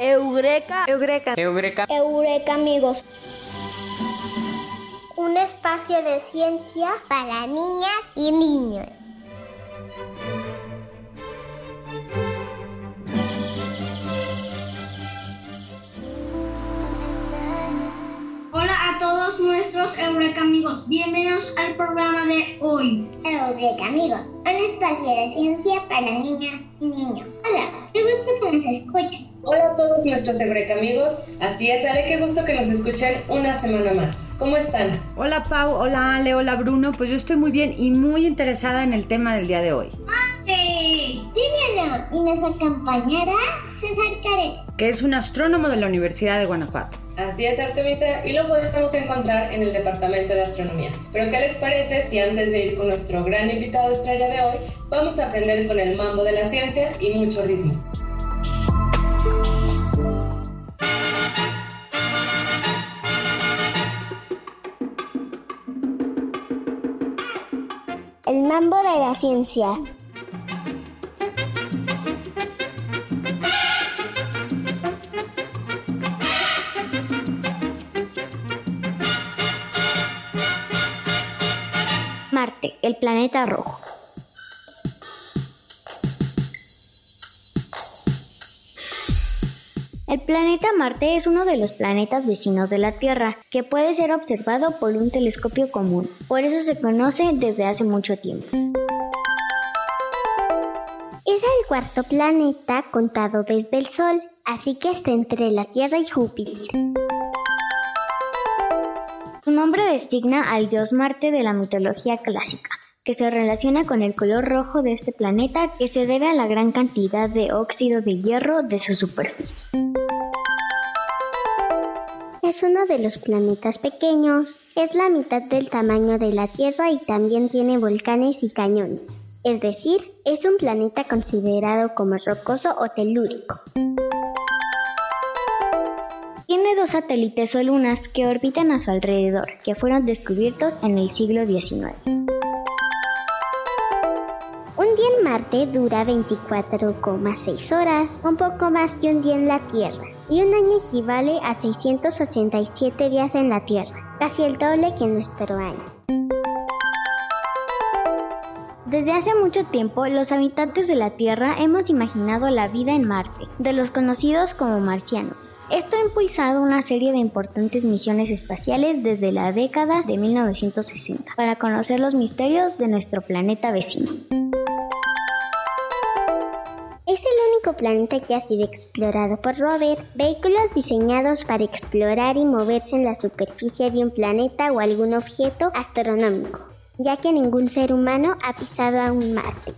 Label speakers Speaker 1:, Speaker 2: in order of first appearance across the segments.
Speaker 1: Eureka.
Speaker 2: Eureka.
Speaker 3: Eureka.
Speaker 4: Eureka, amigos. Un espacio de ciencia para niñas y niños.
Speaker 5: Hola a todos nuestros Eureka amigos, bienvenidos al programa de hoy.
Speaker 4: Eureka, amigos. Un espacio de ciencia para niñas y niños. Gusto que nos escuchen.
Speaker 6: Hola a todos nuestros Eureka amigos. Así es, Ale, qué gusto que nos escuchen una semana más. ¿Cómo están?
Speaker 7: Hola Pau, hola Ale, hola Bruno. Pues yo estoy muy bien y muy interesada en el tema del día de hoy.
Speaker 5: ¡Mate!
Speaker 4: Dímelo, y nos acompañará César Caret.
Speaker 7: Que es un astrónomo de la Universidad de Guanajuato.
Speaker 6: Así es, Artemisa, y lo podemos encontrar en el Departamento de Astronomía. Pero ¿qué les parece si antes de ir con nuestro gran invitado estrella de hoy, vamos a aprender con el mambo de la ciencia y mucho ritmo?
Speaker 4: De la ciencia.
Speaker 8: Marte, el planeta rojo. El planeta Marte es uno de los planetas vecinos de la Tierra, que puede ser observado por un telescopio común. Por eso se conoce desde hace mucho tiempo.
Speaker 4: Es el cuarto planeta contado desde el Sol, así que está entre la Tierra y Júpiter.
Speaker 8: Su nombre designa al dios Marte de la mitología clásica, que se relaciona con el color rojo de este planeta que se debe a la gran cantidad de óxido de hierro de su superficie.
Speaker 4: Es uno de los planetas pequeños. Es la mitad del tamaño de la Tierra y también tiene volcanes y cañones. Es decir, es un planeta considerado como rocoso o telúrico.
Speaker 8: Tiene dos satélites o lunas que orbitan a su alrededor, que fueron descubiertos en el siglo XIX.
Speaker 4: Un día en Marte dura 24,6 horas, un poco más que un día en la Tierra, y un año equivale a 687 días en la Tierra, casi el doble que nuestro año.
Speaker 8: Desde hace mucho tiempo, los habitantes de la Tierra hemos imaginado la vida en Marte, de los conocidos como marcianos. Esto ha impulsado una serie de importantes misiones espaciales desde la década de 1960 para conocer los misterios de nuestro planeta vecino.
Speaker 4: Planeta que ha sido explorado por rover, vehículos diseñados para explorar y moverse en la superficie de un planeta o algún objeto astronómico, ya que ningún ser humano ha pisado aún Marte.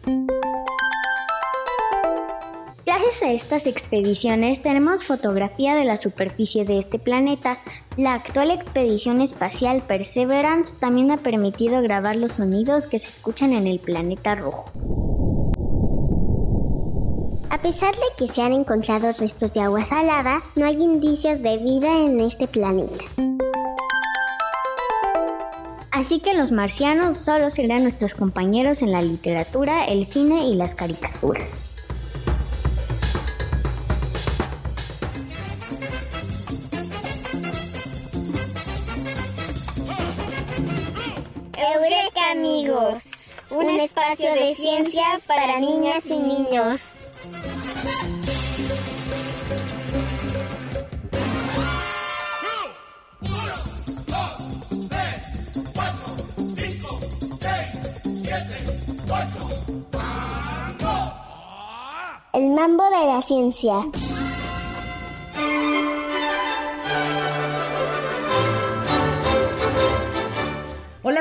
Speaker 8: Gracias a estas expediciones tenemos fotografía de la superficie de este planeta. La actual expedición espacial Perseverance también ha permitido grabar los sonidos que se escuchan en el planeta rojo.
Speaker 4: A pesar de que se han encontrado restos de agua salada, no hay indicios de vida en este planeta.
Speaker 8: Así que los marcianos solo serán nuestros compañeros en la literatura, el cine y las caricaturas.
Speaker 4: Eureka amigos, un espacio de ciencias para niñas y niños. Mambo de la ciencia.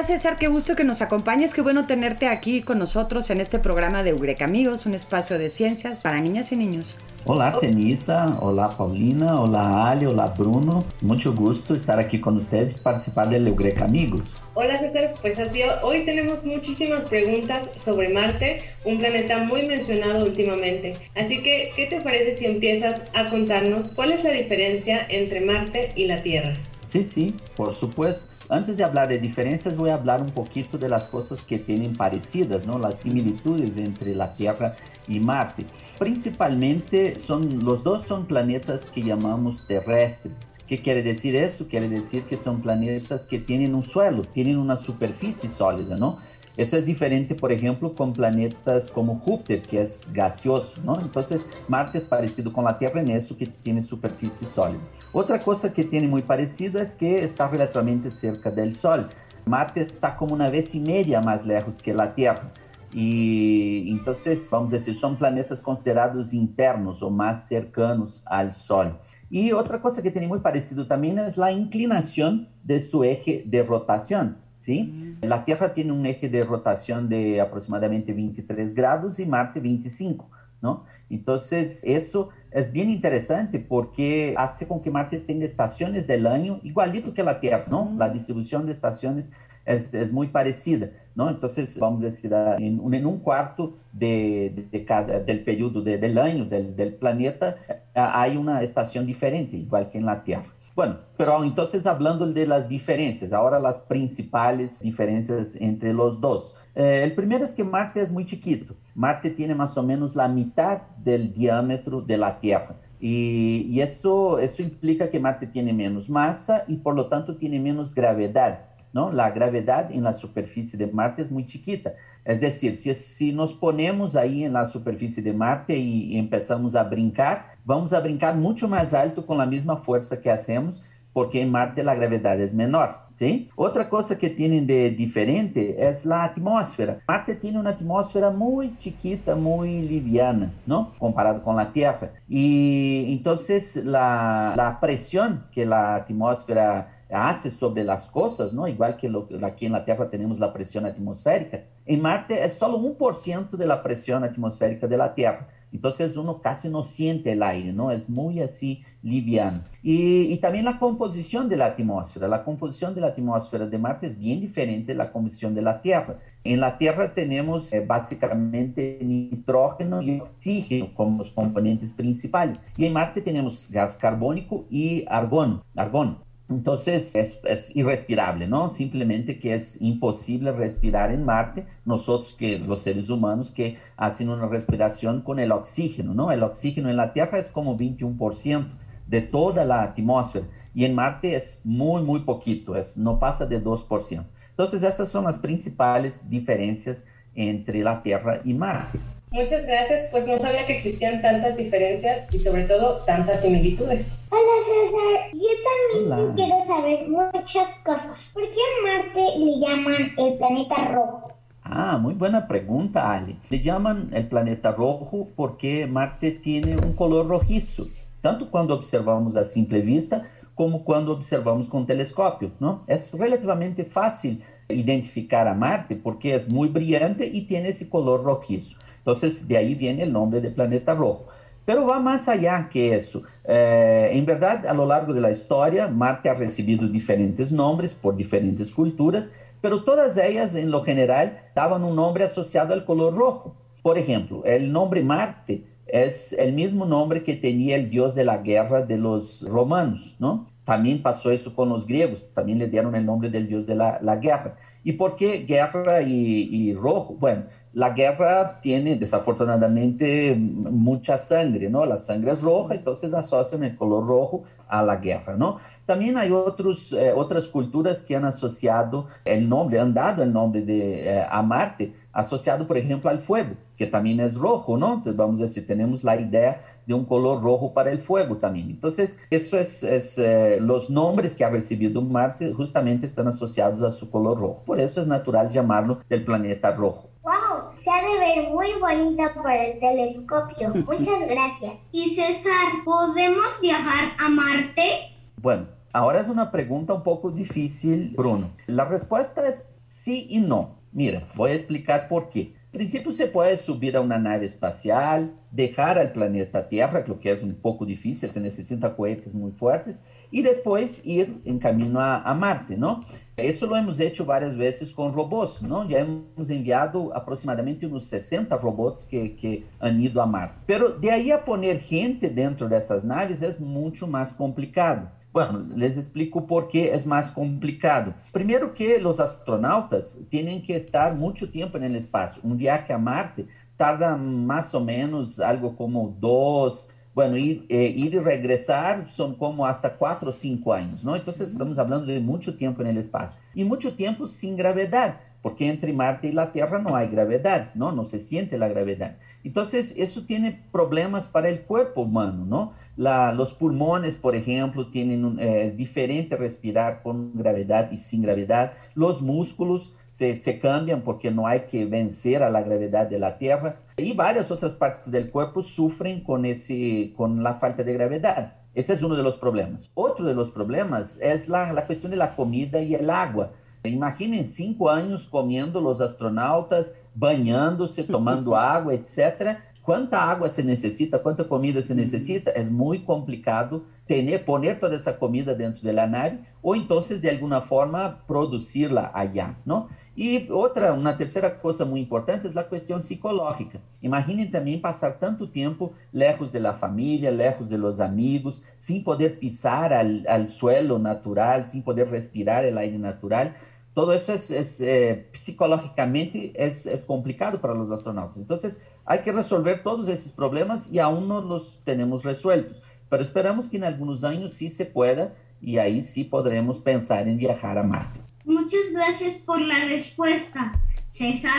Speaker 7: Hola César, qué gusto que nos acompañes, qué bueno tenerte aquí con nosotros en este programa de Eureka Amigos, un espacio de ciencias para niñas y niños.
Speaker 9: Olá, Artemisa. Olá, Paulina. Olá, Ali. Olá, Bruno. Mucho gusto estar aquí con ustedes y participar del Eureka Amigos.
Speaker 6: Hola César, pues así hoy tenemos muchísimas preguntas sobre Marte, un planeta muy mencionado últimamente. Así que, ¿qué te parece si empiezas a contarnos cuál es la diferencia entre Marte y la Tierra?
Speaker 9: Sí, sí, por supuesto. Antes de hablar de diferencias, voy a hablar un poquito de las cosas que tienen parecidas, ¿no? Las similitudes entre la Tierra y Marte. Principalmente son, los dos son planetas que llamamos terrestres. ¿Qué quiere decir eso? Quiere decir que son planetas que tienen un suelo, tienen una superficie sólida, ¿no? Eso es diferente, por ejemplo, con planetas como Júpiter, que es gaseoso, ¿no? Entonces, Marte es parecido con la Tierra en eso, que tiene superficie sólida. Otra cosa que tiene muy parecido es que está relativamente cerca del Sol. Marte está como una vez y media más lejos que la Tierra. Y entonces, vamos a decir, son planetas considerados internos o más cercanos al Sol. Y otra cosa que tiene muy parecido también es la inclinación de su eje de rotación. ¿Sí? La Tierra tiene un eje de rotación de aproximadamente 23 grados y Marte 25, ¿no? Entonces, eso es bien interesante porque hace con que Marte tenga estaciones del año igualito que la Tierra, ¿no? La distribución de estaciones es, es, muy parecida, ¿no? Entonces, vamos a decir, en, en un cuarto de, de cada, del periodo de, del año del, del planeta hay una estación diferente, igual que en la Tierra. Bueno, pero entonces hablando de las diferencias, ahora las principales diferencias entre los dos. Eh, el primero es que Marte es muy chiquito. Marte tiene más o menos la mitad del diámetro de la Tierra. Y, y eso, eso implica que Marte tiene menos masa y por lo tanto tiene menos gravedad. ¿No? La gravedad en la superficie de Marte es muy chiquita. Es decir, si, si nos ponemos ahí en la superficie de Marte y, empezamos a brincar, vamos a brincar mucho más alto con la misma fuerza que hacemos porque en Marte la gravedad es menor, ¿sí? Otra cosa que tienen de diferente es la atmósfera. Marte tiene una atmósfera muy chiquita, muy liviana, ¿no? Comparado con la Tierra. Y entonces la, la presión que la atmósfera hace sobre las cosas, ¿no? Igual que lo, aquí en la Tierra tenemos la presión atmosférica. En Marte es solo 1% de la presión atmosférica de la Tierra. Entonces uno casi no siente el aire, ¿no? Es muy así liviano. Y, y, también la composición de la atmósfera. La composición de la atmósfera de Marte es bien diferente de la composición de la Tierra. En la Tierra tenemos eh, básicamente nitrógeno y oxígeno como los componentes principales. Y en Marte tenemos gas carbónico y argón. argón. Entonces es, es, irrespirable, ¿no? Simplemente que es imposible respirar en Marte, nosotros que los seres humanos que hacen una respiración con el oxígeno, ¿no? El oxígeno en la Tierra es como 21% de toda la atmósfera y en Marte es muy, muy poquito, es, no pasa de 2%. Entonces esas son las principales diferencias entre la Tierra y Marte.
Speaker 6: Muchas gracias, pues no sabía que existían tantas diferencias y sobre todo tantas similitudes.
Speaker 4: Hola César, yo también Hola. quiero saber muchas cosas. ¿Por qué a Marte le llaman el planeta rojo?
Speaker 9: Ah, muy buena pregunta, Ali. Le llaman el planeta rojo porque Marte tiene un color rojizo, tanto cuando observamos a simple vista como cuando observamos con telescopio, ¿no? Es relativamente fácil identificar a Marte porque es muy brillante y tiene ese color rojizo. Entonces, de ahí viene el nombre de planeta rojo. Pero va más allá que eso. Eh, en verdad, a lo largo de la historia, Marte ha recibido diferentes nombres por diferentes culturas, pero todas ellas, en lo general, daban un nombre asociado al color rojo. Por ejemplo, el nombre Marte es el mismo nombre que tenía el dios de la guerra de los romanos, ¿no? También pasó eso con los griegos, también le dieron el nombre del dios de la, la guerra. ¿Y por qué guerra y, y rojo? Bueno, la guerra tiene desafortunadamente mucha sangre, ¿no? La sangre es roja, entonces asocian el color rojo a la guerra, ¿no? También hay otros, eh, otras culturas que han asociado el nombre, han dado el nombre de, eh, a Marte, asociado, por ejemplo, al fuego, que también es rojo, ¿no? Entonces, vamos a decir, tenemos la idea de un color rojo para el fuego también. Entonces, eso es, es eh, los nombres que ha recibido Marte justamente están asociados a su color rojo. Por eso es natural llamarlo el planeta rojo.
Speaker 4: ¡Wow! Se ha de ver muy bonita por el telescopio. Muchas gracias.
Speaker 5: Y César, ¿podemos viajar a Marte?
Speaker 9: Bueno, ahora es una pregunta un poco difícil, Bruno. La respuesta es sí y no. Mira, voy a explicar por qué. En principio se puede subir a una nave espacial, dejar al planeta Tierra, lo que es un poco difícil, se necesitan cohetes muy fuertes, y después ir en camino a, a, Marte, ¿no? Eso lo hemos hecho varias veces con robots, ¿no? Ya hemos enviado aproximadamente unos 60 robots que, que han ido a Marte. Pero de ahí a poner gente dentro de esas naves es mucho más complicado. Bueno, les explico por qué es más complicado. Primero que los astronautas tienen que estar mucho tiempo en el espacio. Un viaje a Marte tarda más o menos algo como dos, bueno, ir, eh, ir y regresar son como hasta cuatro o cinco años, ¿no? Entonces estamos hablando de mucho tiempo en el espacio y mucho tiempo sin gravedad porque entre Marte y la Tierra no hay gravedad, ¿no? No se siente la gravedad. Entonces, eso tiene problemas para el cuerpo humano, ¿no? La, los pulmones, por ejemplo, tienen eh, es diferente respirar con gravedad y sin gravedad. Los músculos se, se cambian porque no hay que vencer a la gravedad de la Tierra. Y varias otras partes del cuerpo sufren con, ese, con la falta de gravedad. Ese es uno de los problemas. Otro de los problemas es la, la cuestión de la comida y el agua. Imaginem cinco anos comendo os astronautas, banhando-se, tomando água, etc. Quanta água se necessita, quanta comida se necessita, é muito complicado tener, poner toda essa comida dentro da nave ou então, de alguma forma, produzi-la allá, não? E outra, uma terceira coisa muito importante é a questão psicológica. Imaginem também passar tanto tempo lejos da família, lejos de los amigos, sem poder pisar al, al suelo natural, sem poder respirar o aire natural. Todo eso es, eh, psicológicamente es, complicado para los astronautas. Entonces hay que resolver todos esos problemas y aún no los tenemos resueltos. Pero esperamos que en algunos años sí se pueda y ahí sí podremos pensar en viajar a Marte.
Speaker 5: Muchas gracias por la respuesta, César.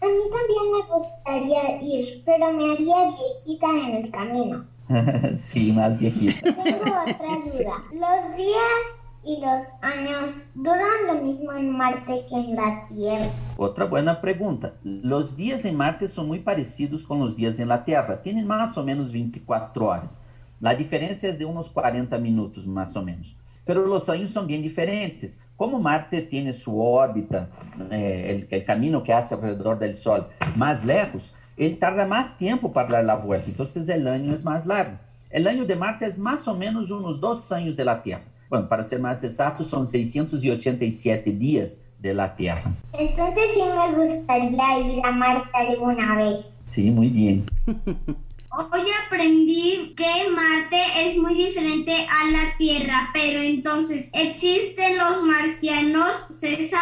Speaker 4: A mí también me gustaría ir, pero me haría viejita en el camino.
Speaker 9: sí, más viejita.
Speaker 4: Tengo otra duda. Los días y los años duran lo mismo en Marte que en la Tierra?
Speaker 9: Otra buena pregunta. Los días en Marte son muy parecidos con los días en la Tierra. Tienen más o menos 24 horas. La diferencia es de unos 40 minutos más o menos. Pero los años son bien diferentes. Como Marte tiene su órbita, eh, el, el, camino que hace alrededor del Sol, más lejos, él tarda más tiempo para dar la vuelta. Entonces el año es más largo. El año de Marte es más o menos unos dos años de la Tierra. Bueno, para ser más exactos, son 687 días de la Tierra.
Speaker 4: Entonces sí me gustaría ir a Marte alguna vez.
Speaker 9: Sí, muy bien.
Speaker 5: Hoy aprendí que Marte es muy diferente a la Tierra, pero entonces, ¿existen los marcianos, César?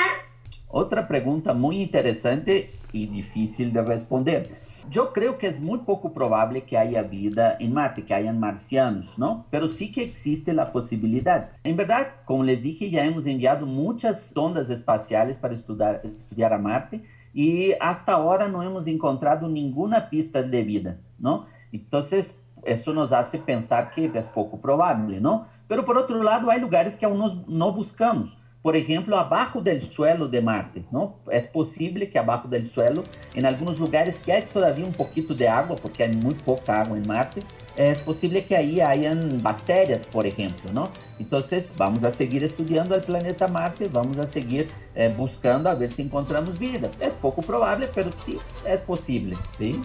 Speaker 9: Otra pregunta muy interesante y difícil de responder. Yo creo que es muy poco probable que haya vida en Marte, que hayan marcianos, ¿no? Pero sí que existe la posibilidad. En verdad, como les dije, ya hemos enviado muchas sondas espaciales para estudiar, estudiar a Marte y hasta ahora no hemos encontrado ninguna pista de vida, ¿no? Entonces, eso nos hace pensar que es poco probable, ¿no? Pero por otro lado, hay lugares que aún no buscamos. Por ejemplo, abajo del suelo de Marte, ¿no? Es posible que abajo del suelo, en algunos lugares que hay todavía un poquito de agua, porque hay muy poca agua en Marte, es posible que ahí hayan bacterias, por ejemplo, ¿no? Entonces, vamos a seguir estudiando el planeta Marte, vamos a seguir eh, buscando a ver si encontramos vida. Es poco probable, pero sí es posible, ¿sí?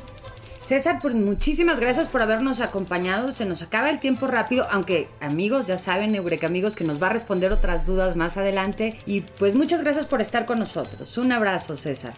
Speaker 7: César, pues muchísimas gracias por habernos acompañado. Se nos acaba el tiempo rápido, aunque amigos, ya saben, Eureka amigos, que nos va a responder otras dudas más adelante. Y pues muchas gracias por estar con nosotros. Un abrazo, César.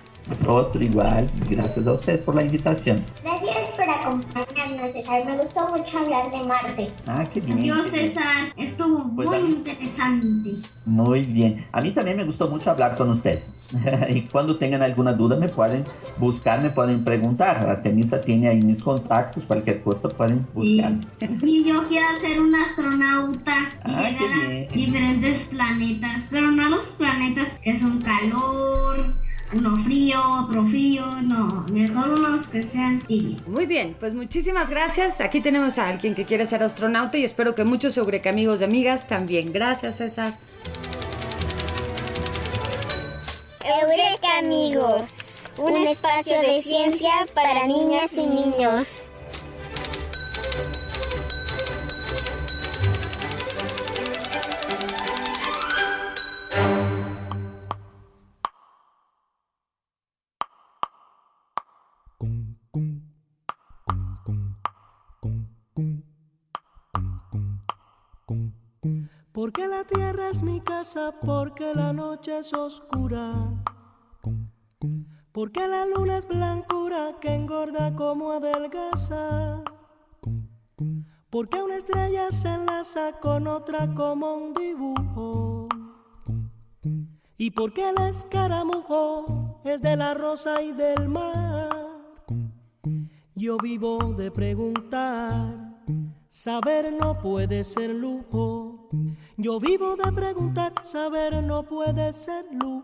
Speaker 9: Otro igual. Gracias a ustedes por la invitación.
Speaker 4: Gracias por acompañarnos, César. Me gustó mucho hablar de Marte.
Speaker 9: Ah, qué bien.
Speaker 5: Adiós, César. Estuvo pues muy interesante.
Speaker 9: Muy bien. A mí también me gustó mucho hablar con ustedes. y cuando tengan alguna duda me pueden buscar, me pueden preguntar. Artemisa tiene ahí mis contactos, cualquier cosa pueden buscar.
Speaker 5: Y yo quiero ser un astronauta y ah, llegar a diferentes planetas, pero no los planetas que son calor, uno frío, otro frío, no, mejor unos que sean tibios.
Speaker 7: Muy bien, pues muchísimas gracias. Aquí tenemos a alguien que quiere ser astronauta y espero que muchos Eureka amigos y amigas también. Gracias, César.
Speaker 4: Eureka amigos, un espacio de ciencias para niñas y niños.
Speaker 1: Porque la tierra es mi casa, porque la noche es oscura. Porque la luna es blancura que engorda como adelgaza. ¿Por qué una estrella se enlaza con otra como un dibujo? ¿Y por qué el escaramujo es de la rosa y del mar? Yo vivo de preguntar, saber no puede ser lujo. Yo vivo de preguntar, saber no puede ser lujo.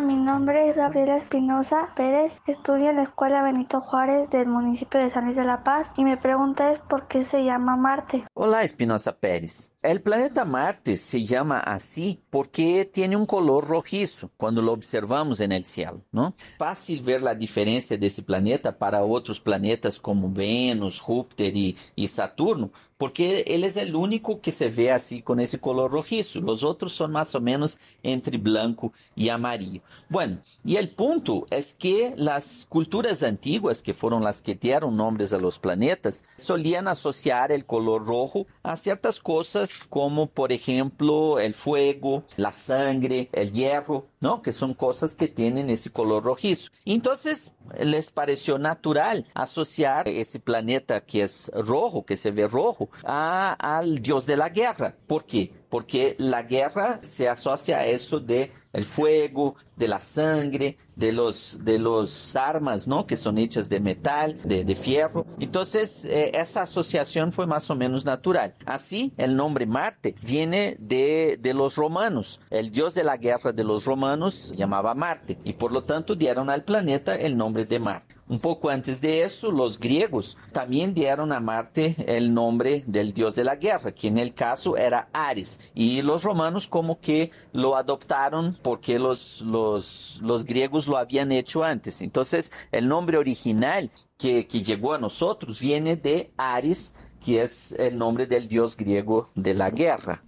Speaker 2: Mi nombre es Gabriela Espinosa Pérez, estudio en la Escuela Benito Juárez del municipio de San Luis de la Paz y mi pregunta es ¿por qué se llama Marte?
Speaker 9: Hola Espinosa Pérez. El planeta Marte se llama así porque tiene un color rojizo cuando lo observamos en el cielo, ¿no? Fácil ver la diferencia de ese planeta para otros planetas como Venus, Júpiter y Saturno, porque él es el único que se ve así con ese color rojizo. Los otros son más o menos entre blanco y amarillo. Bueno, y el punto es que las culturas antiguas, que fueron las que dieron nombres a los planetas, solían asociar el color rojo a ciertas cosas como por ejemplo el fuego, la sangre, el hierro, ¿no? Que son cosas que tienen ese color rojizo. Entonces les pareció natural asociar ese planeta que es rojo, que se ve rojo, a, al dios de la guerra. ¿Por qué? Porque la guerra se asocia a eso de el fuego, de la sangre, de los, de los armas, ¿no? Que son hechas de metal, de, de fierro. Entonces, eh, esa asociación fue más o menos natural. Así, el nombre Marte viene de, de los romanos. El dios de la guerra de los romanos llamaba Marte y por lo tanto dieron al planeta el nombre de Marte. Un poco antes de eso, los griegos también dieron a Marte el nombre del dios de la guerra, que en el caso era Ares. Y los romanos como que lo adoptaron porque los, los, los griegos lo habían hecho antes. Entonces, el nombre original que, que llegó a nosotros viene de Ares, que es el nombre del dios griego de la guerra.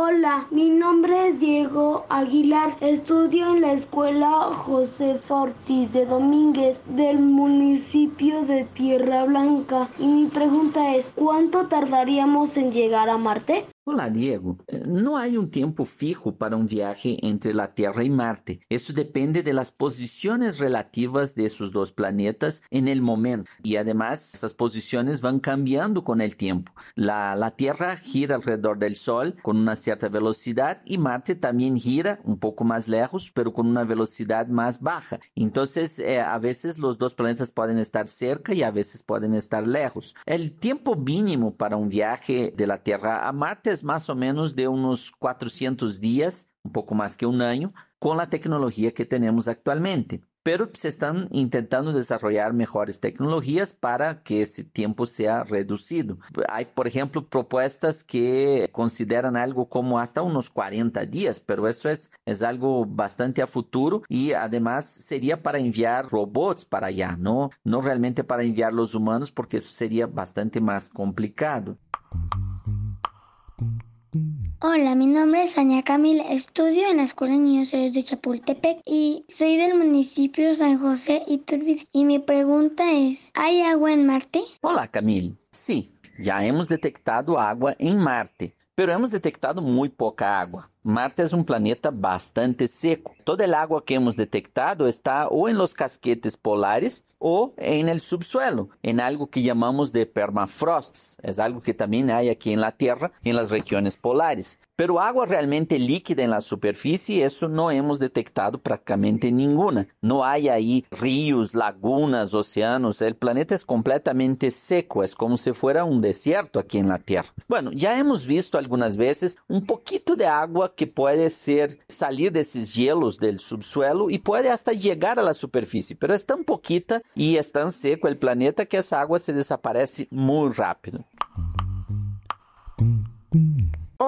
Speaker 3: Hola, mi nombre es Diego Aguilar. Estudio en la escuela José Ortiz de Domínguez del municipio de Tierra Blanca. Y mi pregunta es, ¿cuánto tardaríamos en llegar a Marte?
Speaker 9: Olá, Diego. Não há um tempo fijo para um viaje entre a Terra e Marte. Isso depende de las posiciones relativas de esos dos planetas en el momento. Y además, esas posiciones van cambiando con el tiempo. La, la Tierra gira alrededor del Sol con una cierta velocidad y Marte también gira un poco más lejos, pero con una velocidad más baja. Entonces, eh, a veces los dos planetas pueden estar cerca y a veces pueden estar lejos. El tiempo mínimo para un viaje de la Tierra a Marte más o menos de unos 400 días, un poco más que un año, con la tecnología que tenemos actualmente. Pero se están intentando desarrollar mejores tecnologías para que ese tiempo sea reducido. Hay, por ejemplo, propuestas que consideran algo como hasta unos 40 días, pero eso es, es algo bastante a futuro y además sería para enviar robots para allá, no, no realmente para enviar los humanos porque eso sería bastante más complicado.
Speaker 8: Hola, mi nombre es Ania Camil, estudio en la Escuela de Niños Héroes de Chapultepec y soy del municipio San José Iturbide. Y mi pregunta es, ¿hay agua en Marte?
Speaker 9: Hola, Camille. Sí, ya hemos detectado agua en Marte, pero hemos detectado muy poca agua. Marte es un planeta bastante seco. Toda el agua que hemos detectado está o en los casquetes polares o en el subsuelo, en algo que llamamos de permafrost. Es algo que también hay aquí en la Tierra, en las regiones polares. Pero agua realmente líquida en la superficie, eso no hemos detectado prácticamente ninguna. No hay ahí ríos, lagunas, océanos. El planeta es completamente seco, es como si fuera un desierto aquí en la Tierra. Bueno, ya hemos visto algunas veces un poquito de agua que puede ser salir de esos hielos del subsuelo y puede hasta llegar a la superficie, pero es tan poquita y es seco el planeta que esa agua se desaparece muy rápido.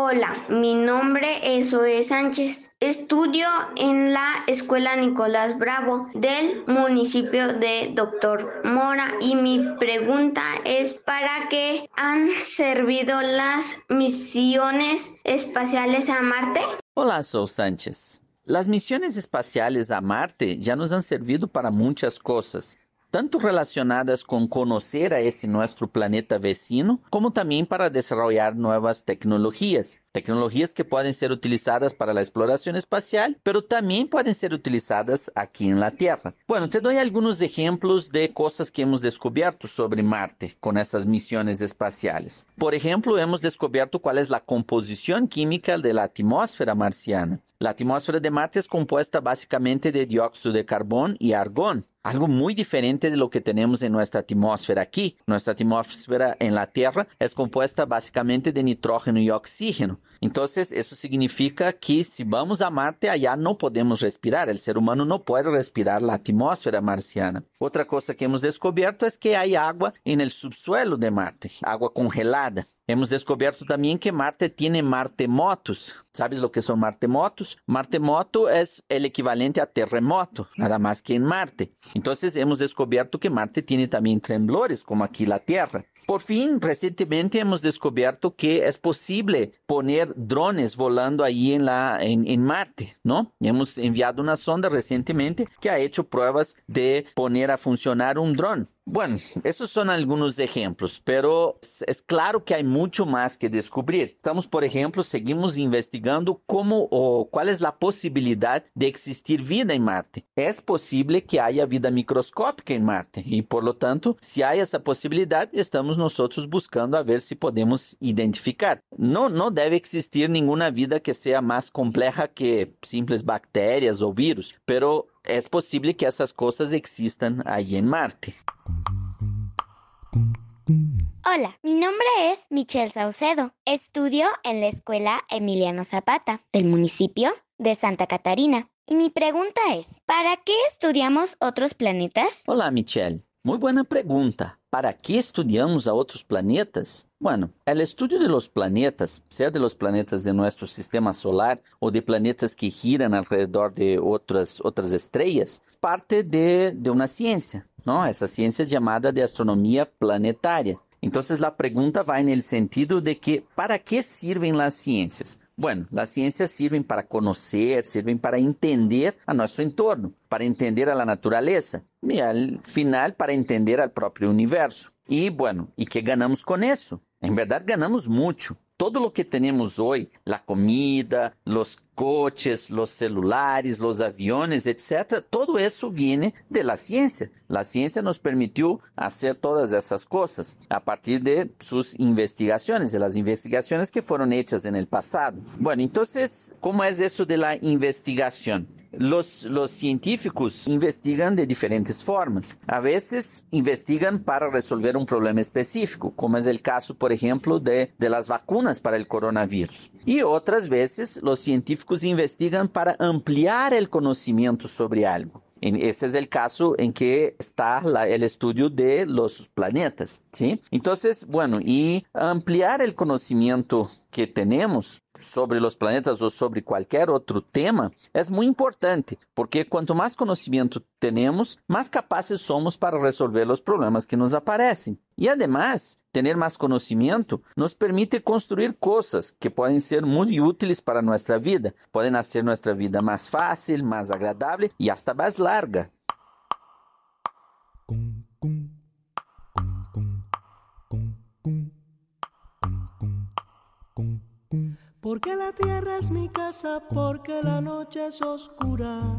Speaker 10: Hola, mi nombre es Zoe Sánchez. Estudio en la Escuela Nicolás Bravo del municipio de Doctor Mora y mi pregunta es ¿para qué han servido las misiones espaciales a Marte?
Speaker 9: Hola, Zoe Sánchez. Las misiones espaciales a Marte ya nos han servido para muchas cosas. Tanto relacionadas con conocer a ese nuestro planeta vecino, como también para desarrollar nuevas tecnologías. Tecnologías que pueden ser utilizadas para la exploración espacial, pero también pueden ser utilizadas aquí en la Tierra. Bueno, te doy algunos ejemplos de cosas que hemos descubierto sobre Marte con estas misiones espaciales. Por ejemplo, hemos descubierto cuál es la composición química de la atmósfera marciana. La atmósfera de Marte es compuesta básicamente de dióxido de carbón y argón, algo muy diferente de lo que tenemos en nuestra atmósfera aquí. Nuestra atmósfera en la Tierra es compuesta básicamente de nitrógeno y oxígeno. Entonces, eso significa que si vamos a Marte, allá no podemos respirar. El ser humano no puede respirar la atmósfera marciana. Otra cosa que hemos descubierto es que hay agua en el subsuelo de Marte, agua congelada. Hemos descubierto también que Marte tiene martemotos. ¿Sabes lo que son martemotos? Martemoto es el equivalente a terremoto, nada más que en Marte. Entonces hemos descubierto que Marte tiene también temblores, como aquí la Tierra. Por fin, recientemente hemos descubierto que es posible poner drones volando ahí en, la, en, en Marte, ¿no? Hemos enviado una sonda recientemente que ha hecho pruebas de poner a funcionar un dron. Bueno, esos son algunos ejemplos, pero es claro que hay mucho más que descubrir. Estamos, por ejemplo, seguimos investigando cómo o cuál es la posibilidad de existir vida en Marte. Es posible que haya vida microscópica en Marte y, por lo tanto, si hay esa posibilidad, estamos nosotros buscando a ver si podemos identificar. No, no debe existir ninguna vida que sea más compleja que simples bacterias o virus, pero es posible que esas cosas existan ahí en Marte.
Speaker 8: Hola, mi nombre es Michelle Saucedo. Estudio en la escuela Emiliano Zapata del municipio de Santa Catarina. Y mi pregunta es, ¿para qué estudiamos otros planetas?
Speaker 9: Hola, Michelle. Muy buena pregunta. ¿Para qué estudiamos a otros planetas? Bueno, el estudio de los planetas, sea de los planetas de nuestro sistema solar o de planetas que giran alrededor de otras, otras estrellas, parte de, de una ciencia, ¿no? Esa ciencia es llamada de astronomía planetaria. Entonces la pregunta va en el sentido de que ¿para qué sirven las ciencias? Bueno, las ciencias sirven para conocer, sirven para entender a nuestro entorno, para entender a la y al final para entender al propio universo. Y bueno, ¿y qué ganamos con eso? En verdad ganamos mucho. todo lo que tenemos hoy, la comida, los coches, los celulares, los aviones, etc., todo eso viene de la ciencia. La ciencia nos permitió hacer todas esas cosas a partir de sus investigaciones, de las investigaciones que fueron hechas en el pasado. Bueno, entonces, ¿cómo es eso de la investigación? Los, científicos investigan de diferentes formas. A veces investigan para resolver un problema específico, como es el caso, por ejemplo, de las vacunas para el coronavirus. Y otras veces los científicos investigan para ampliar el conocimiento sobre algo. Ese es el caso en que está el estudio de los planetas, ¿sí? Entonces, bueno, y ampliar el conocimiento que tenemos sobre los planetas o sobre cualquier otro tema es muy importante, porque cuanto más conocimiento tenemos, más capaces somos para resolver los problemas que nos aparecen. Y además, tener más conocimiento nos permite construir cosas que pueden ser muy útiles para nuestra vida, pueden hacer nuestra vida más fácil, más agradable y hasta más larga.
Speaker 1: Porque la tierra es mi casa, porque la noche es oscura.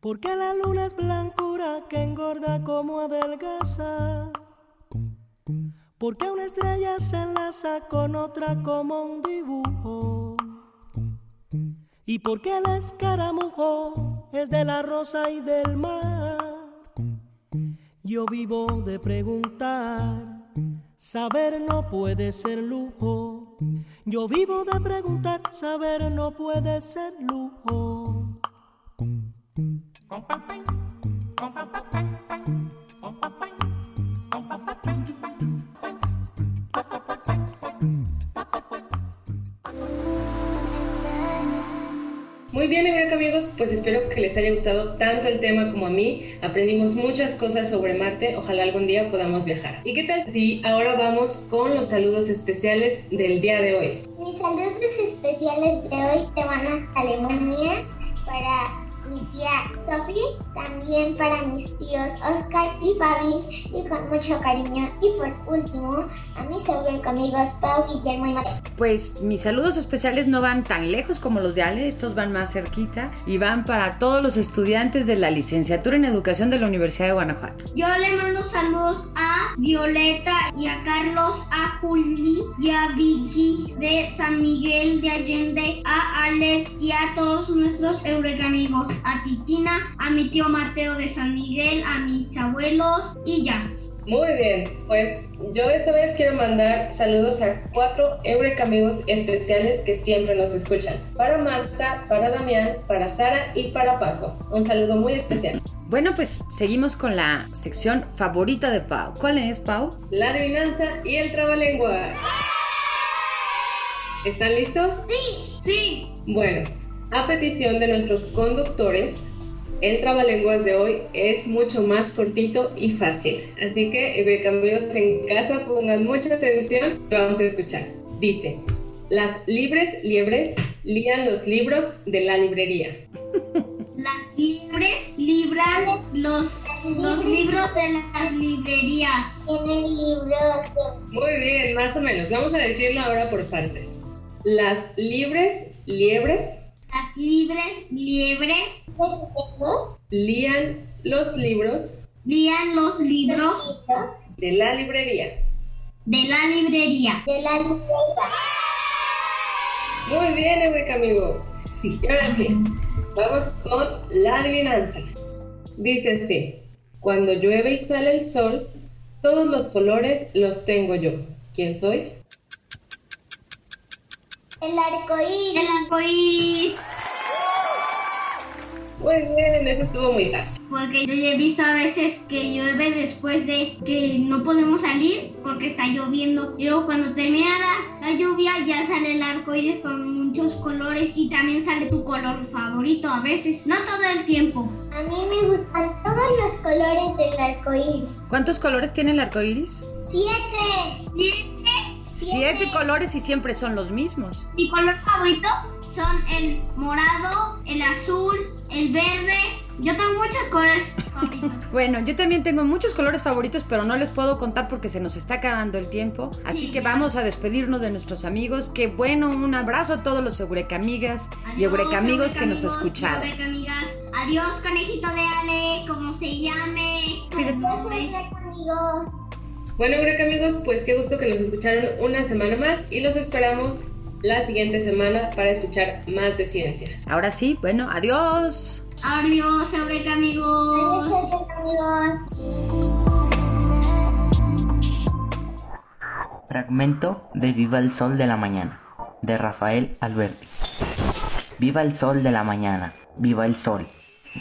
Speaker 1: Porque la luna es blancura que engorda como adelgaza. Porque una estrella se enlaza con otra como un dibujo. Y porque el escaramujo es de la rosa y del mar. Yo vivo de preguntar. Saber no puede ser lujo. Yo vivo de preguntar. Saber no puede ser lujo.
Speaker 6: Bien, amigos, pues espero que les haya gustado tanto el tema como a mí. Aprendimos muchas cosas sobre Marte, ojalá algún día podamos viajar. ¿Y qué tal si ahora vamos con los saludos especiales del día de hoy?
Speaker 11: Mis saludos especiales de hoy se van hasta Alemania para mi tía Sofía, también para mis tíos Oscar y Fabi, y con mucho cariño. Y por último, a mis amigos Pau, Guillermo y Mateo.
Speaker 7: Pues mis saludos especiales no van tan lejos como los de Ale, estos van más cerquita y van para todos los estudiantes de la licenciatura en educación de la Universidad de Guanajuato.
Speaker 5: Yo le mando saludos a Violeta y a Carlos, a Juli y a Vicky de San Miguel de Allende, a Alex y a todos nuestros Eureka amigos, a Titina, a mi tío Mateo de San Miguel, a mis abuelos y ya.
Speaker 6: Muy bien, pues yo esta vez quiero mandar saludos a cuatro Eureka amigos especiales que siempre nos escuchan. Para Marta, para Damián, para Sara y para Paco. Un saludo muy especial.
Speaker 7: Bueno, pues seguimos con la sección favorita de Pau. ¿Cuál es, Pau?
Speaker 6: La adivinanza y el trabalenguas. ¿Están listos?
Speaker 5: Sí, sí.
Speaker 6: Bueno, a petición de nuestros conductores, el trabalenguas de hoy es mucho más cortito y fácil. Así que, amigos en casa, pongan mucha atención y vamos a escuchar. Dice, las libres liebres lían los libros de la librería.
Speaker 5: Las libres libran los, los libros de las librerías.
Speaker 11: Tienen libros.
Speaker 6: Muy bien, más o menos. Vamos a decirlo ahora por partes. Las libres liebres.
Speaker 5: Las libres liebres.
Speaker 6: Lían los libros.
Speaker 5: Lían los libros.
Speaker 6: De la librería.
Speaker 5: De la librería.
Speaker 11: De la librería.
Speaker 6: Muy bien, Eureka amigos. Sí, ahora sí. Vamos con la adivinanza. Dice así, cuando llueve y sale el sol, todos los colores los tengo yo. ¿Quién soy?
Speaker 11: El arcoíris.
Speaker 5: El arcoíris.
Speaker 6: Muy bien, eso estuvo muy fácil.
Speaker 5: Porque yo ya he visto a veces que llueve después de que no podemos salir porque está lloviendo. Y luego cuando termina la, la lluvia ya sale el arco iris con muchos colores y también sale tu color favorito a veces. No todo el tiempo.
Speaker 11: A mí me gustan todos los colores del arco iris.
Speaker 7: ¿Cuántos colores tiene el arco iris?
Speaker 11: Siete.
Speaker 5: Siete.
Speaker 7: Siete colores y siempre son los mismos.
Speaker 5: Mi color favorito son el morado, el azul, el verde. Yo tengo muchos colores favoritos.
Speaker 7: bueno, yo también tengo muchos colores favoritos, pero no les puedo contar porque se nos está acabando el tiempo. Así que vamos a despedirnos de nuestros amigos. Qué bueno, un abrazo a todos los Eureka amigas y Eureka amigos que nos escucharon.
Speaker 5: Adiós, conejito de Ale, como se llame.
Speaker 11: Adiós.
Speaker 6: Bueno, Eureka amigos, pues qué gusto que nos escucharon una semana más y los esperamos la siguiente semana para escuchar más de ciencia.
Speaker 7: Ahora sí, bueno, adiós.
Speaker 5: Adiós, Eureka amigos.
Speaker 11: Adiós, amigos.
Speaker 12: Fragmento de Viva el Sol de la Mañana, de Rafael Alberti. Viva el sol de la mañana, viva el sol,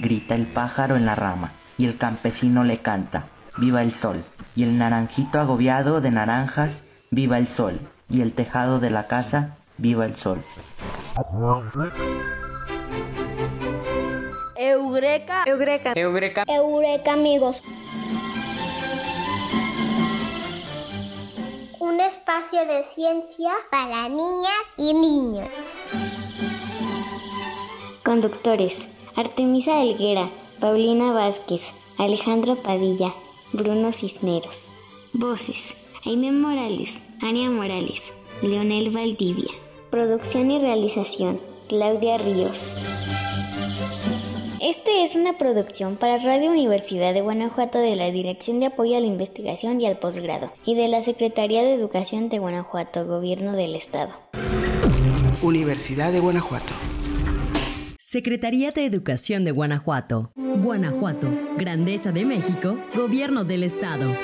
Speaker 12: grita el pájaro en la rama, y el campesino le canta, viva el sol, y el naranjito agobiado de naranjas, viva el sol, y el tejado de la casa, viva el sol.
Speaker 13: Eureka.
Speaker 14: Eureka.
Speaker 13: Eureka.
Speaker 4: Eureka amigos. Un espacio de ciencia para niñas y niños.
Speaker 8: Conductores. Artemisa Elguera, Paulina Vázquez, Alejandro Padilla, Bruno Cisneros. Voces. Aime Morales, Ania Morales, Leonel Valdivia. Producción y realización. Claudia Ríos. Este es una producción para Radio Universidad de Guanajuato de la Dirección de Apoyo a la Investigación y al Posgrado y de la Secretaría de Educación de Guanajuato, Gobierno del Estado.
Speaker 14: Universidad de Guanajuato.
Speaker 15: Secretaría de Educación de Guanajuato. Guanajuato, Grandeza de México, Gobierno del Estado.